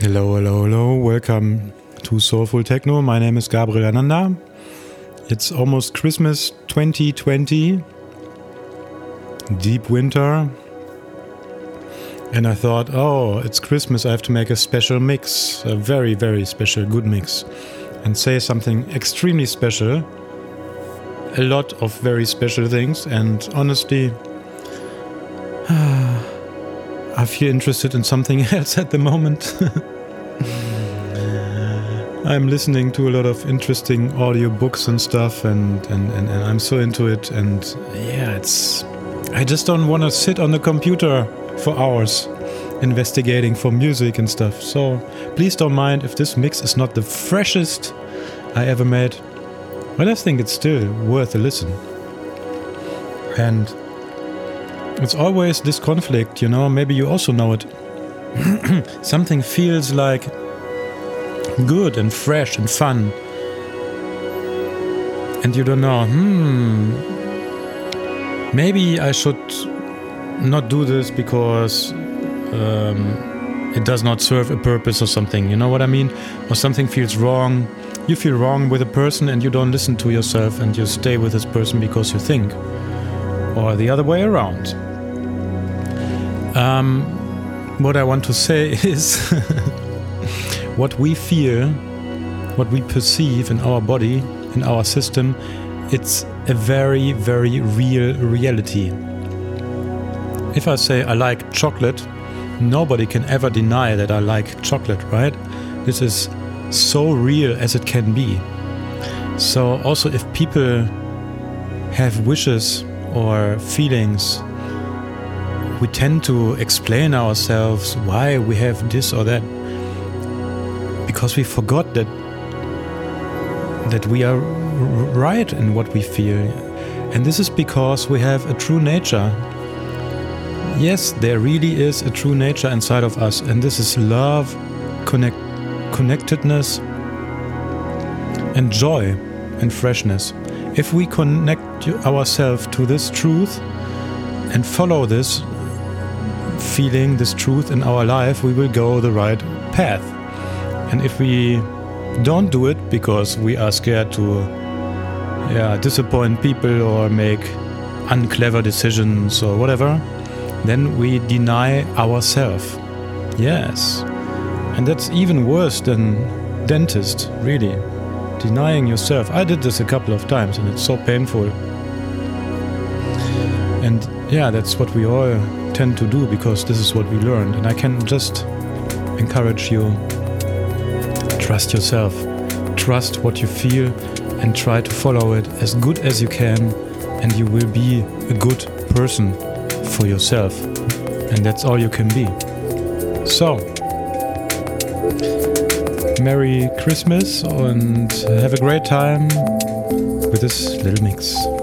Hello, hello, hello. Welcome to Soulful Techno. My name is Gabriel Ananda. It's almost Christmas 2020, deep winter. And I thought, oh, it's Christmas. I have to make a special mix, a very, very special, good mix, and say something extremely special. A lot of very special things. And honestly, ah, I feel interested in something else at the moment. I'm listening to a lot of interesting audio books and stuff, and, and, and, and I'm so into it. And yeah, it's. I just don't want to sit on the computer for hours investigating for music and stuff. So please don't mind if this mix is not the freshest I ever made. But I think it's still worth a listen. And it's always this conflict, you know, maybe you also know it. Something feels like good and fresh and fun. And you don't know, hmm, maybe I should not do this because um, it does not serve a purpose or something. You know what I mean? Or something feels wrong. You feel wrong with a person and you don't listen to yourself and you stay with this person because you think. Or the other way around. Um, what I want to say is what we feel, what we perceive in our body, in our system, it's a very, very real reality. If I say I like chocolate, nobody can ever deny that I like chocolate, right? This is so real as it can be. So, also, if people have wishes or feelings, we tend to explain ourselves why we have this or that because we forgot that that we are right in what we feel. And this is because we have a true nature. Yes there really is a true nature inside of us and this is love connect connectedness and joy and freshness. If we connect ourselves to this truth and follow this feeling this truth in our life we will go the right path and if we don't do it because we are scared to yeah, disappoint people or make unclever decisions or whatever, then we deny ourselves. Yes. And that's even worse than dentist, really. Denying yourself. I did this a couple of times and it's so painful. And yeah, that's what we all tend to do because this is what we learned. And I can just encourage you Trust yourself. Trust what you feel and try to follow it as good as you can, and you will be a good person for yourself. And that's all you can be. So, Merry Christmas and have a great time with this little mix.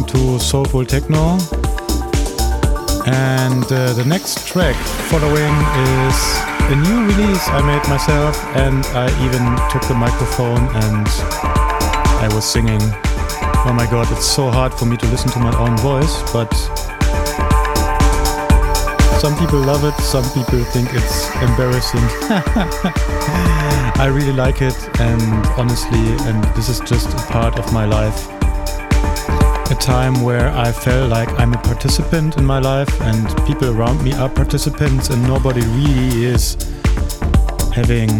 Listening to Soulful Techno. And uh, the next track following is a new release I made myself, and I even took the microphone and I was singing. Oh my god, it's so hard for me to listen to my own voice, but some people love it, some people think it's embarrassing. I really like it, and honestly, and this is just a part of my life. A time where I felt like I'm a participant in my life, and people around me are participants, and nobody really is having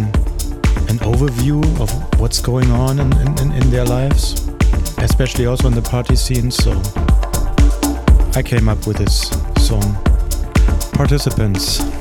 an overview of what's going on in, in, in their lives, especially also in the party scene. So I came up with this song participants.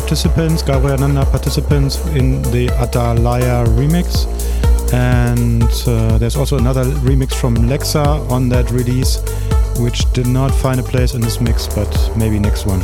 Participants, Gabriel Ananda participants in the AtalaiA remix. And uh, there's also another remix from Lexa on that release, which did not find a place in this mix, but maybe next one.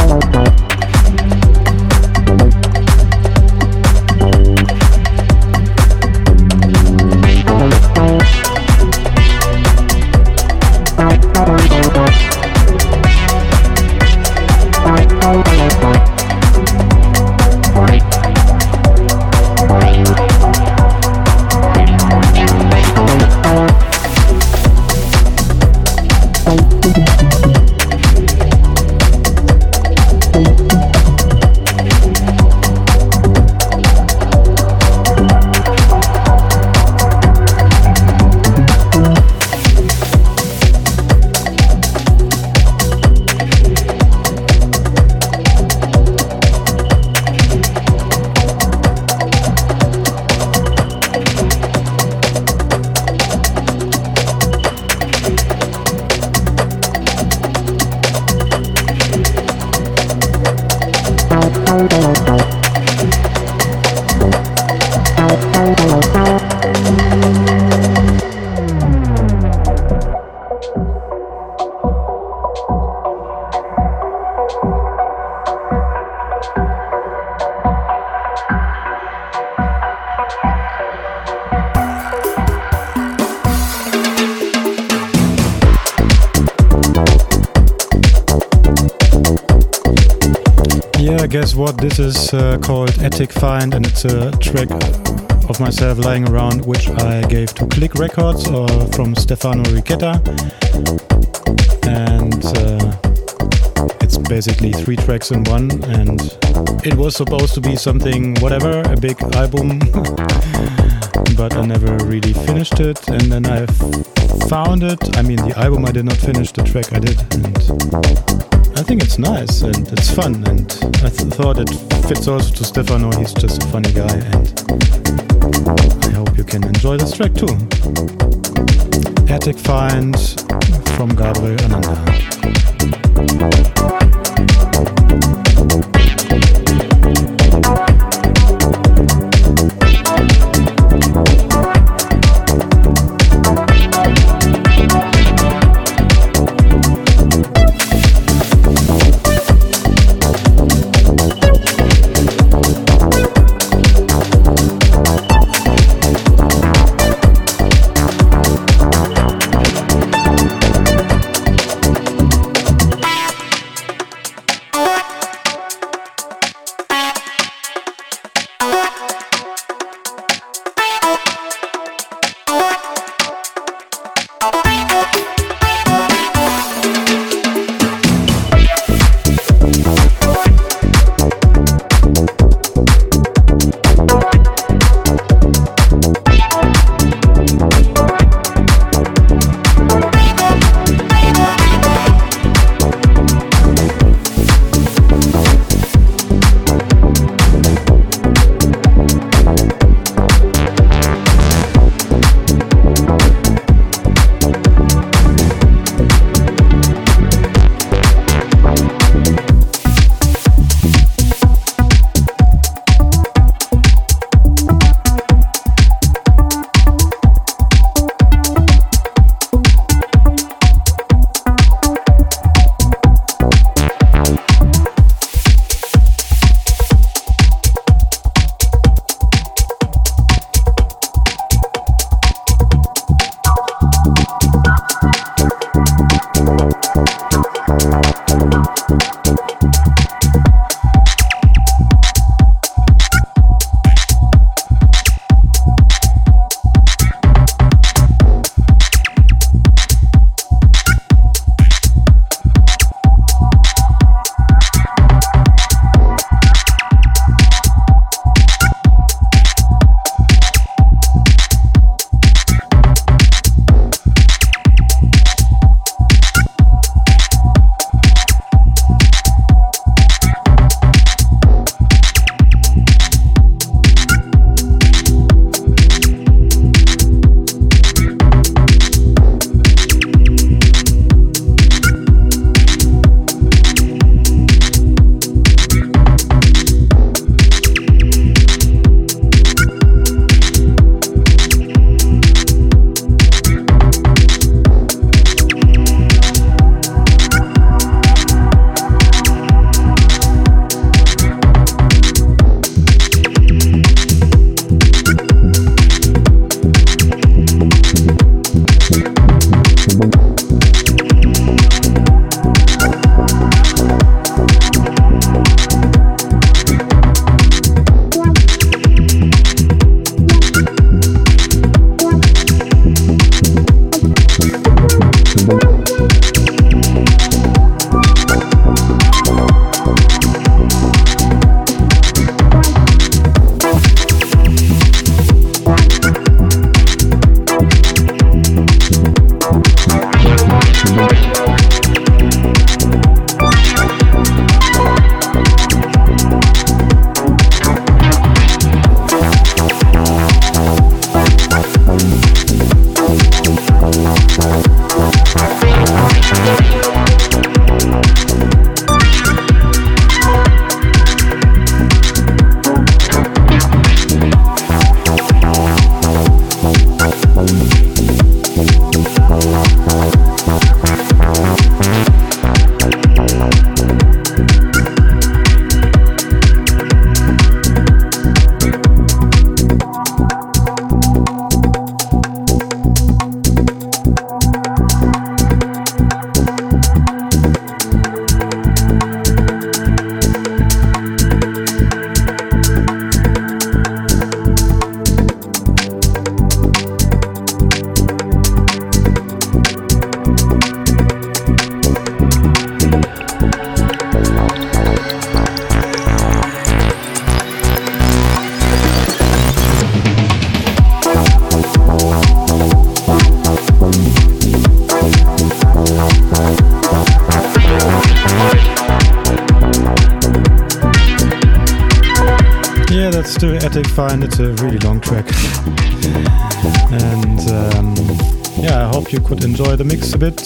Guess what? This is uh, called Attic Find, and it's a track of myself lying around, which I gave to Click Records or from Stefano Riquetta. And uh, it's basically three tracks in one. And it was supposed to be something, whatever, a big album, but I never really finished it. And then I found it. I mean, the album I did not finish, the track I did. And I think it's nice and it's fun, and I th thought it fits also to Stefano. He's just a funny guy, and I hope you can enjoy this track too. Attic Find from Gabriel Ananda.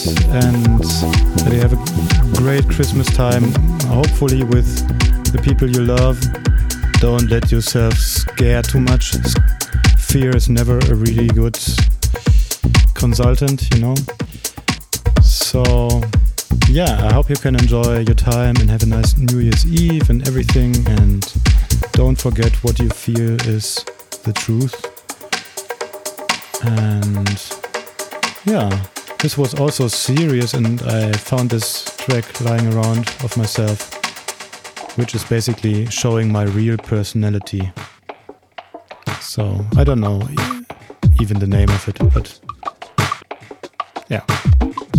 And that you have a great Christmas time, hopefully with the people you love. Don't let yourself scare too much. Fear is never a really good consultant, you know. So yeah, I hope you can enjoy your time and have a nice New Year's Eve and everything and don't forget what you feel is the truth. And yeah, this was also serious, and I found this track lying around of myself, which is basically showing my real personality. So I don't know even the name of it, but yeah,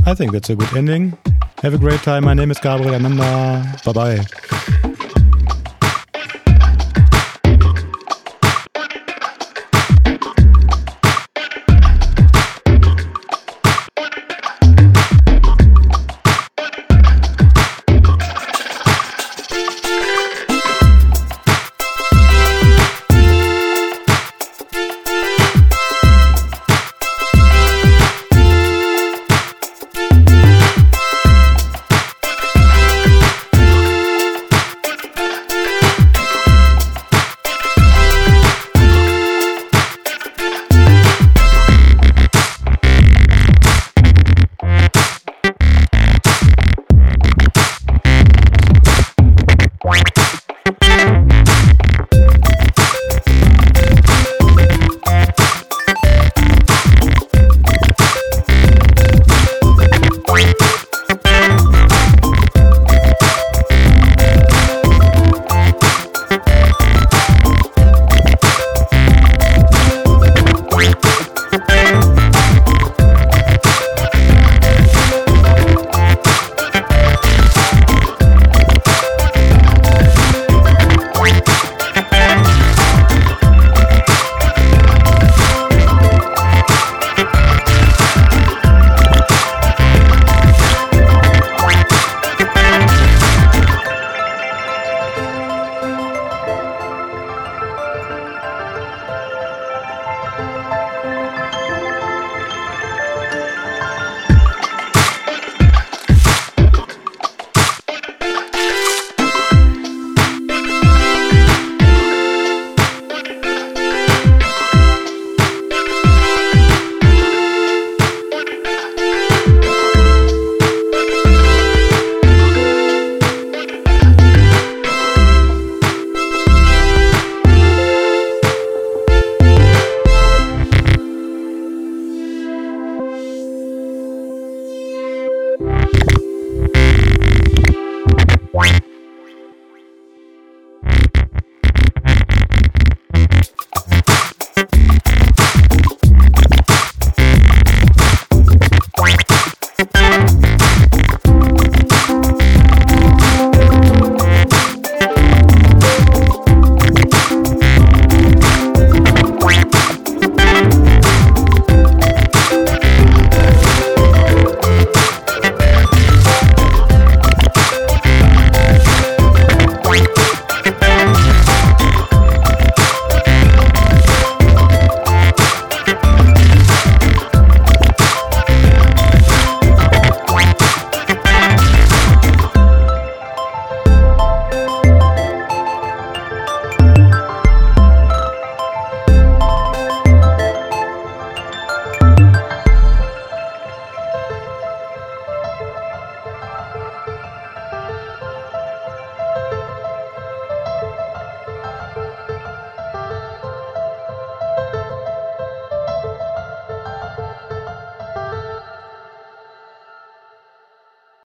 I think that's a good ending. Have a great time. My name is Gabriel Ananda. Bye bye.